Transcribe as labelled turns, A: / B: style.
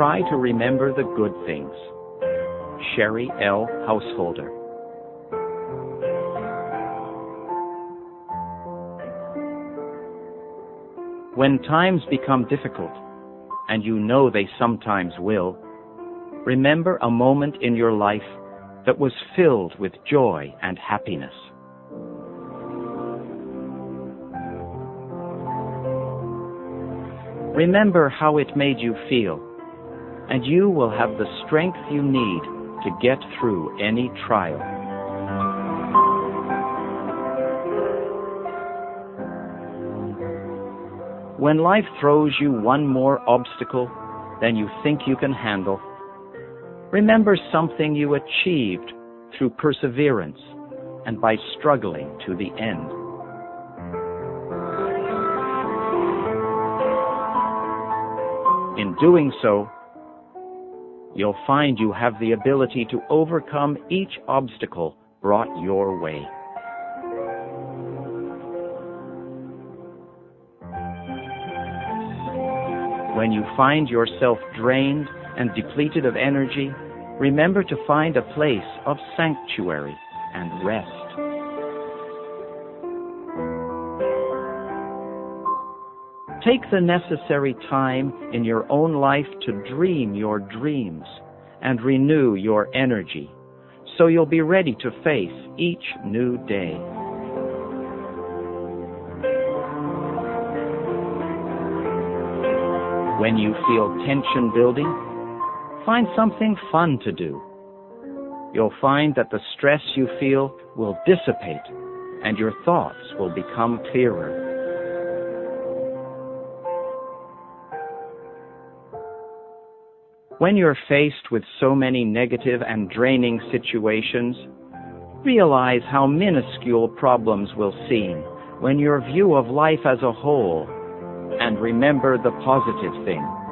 A: try to remember the good things. Sherry L. Householder. When times become difficult, and you know they sometimes will, remember a moment in your life that was filled with joy and happiness. Remember how it made you feel, and you will have the strength you need to get through any trial. When life throws you one more obstacle than you think you can handle, remember something you achieved through perseverance and by struggling to the end. In doing so, you'll find you have the ability to overcome each obstacle brought your way. When you find yourself drained and depleted of energy, remember to find a place of sanctuary and rest. Take the necessary time in your own life to dream your dreams and renew your energy so you'll be ready to face each new day. When you feel tension building, find something fun to do. You'll find that the stress you feel will dissipate and your thoughts will become clearer. When you're faced with so many negative and draining situations, realize how minuscule problems will seem when your view of life as a whole, and remember the positive things.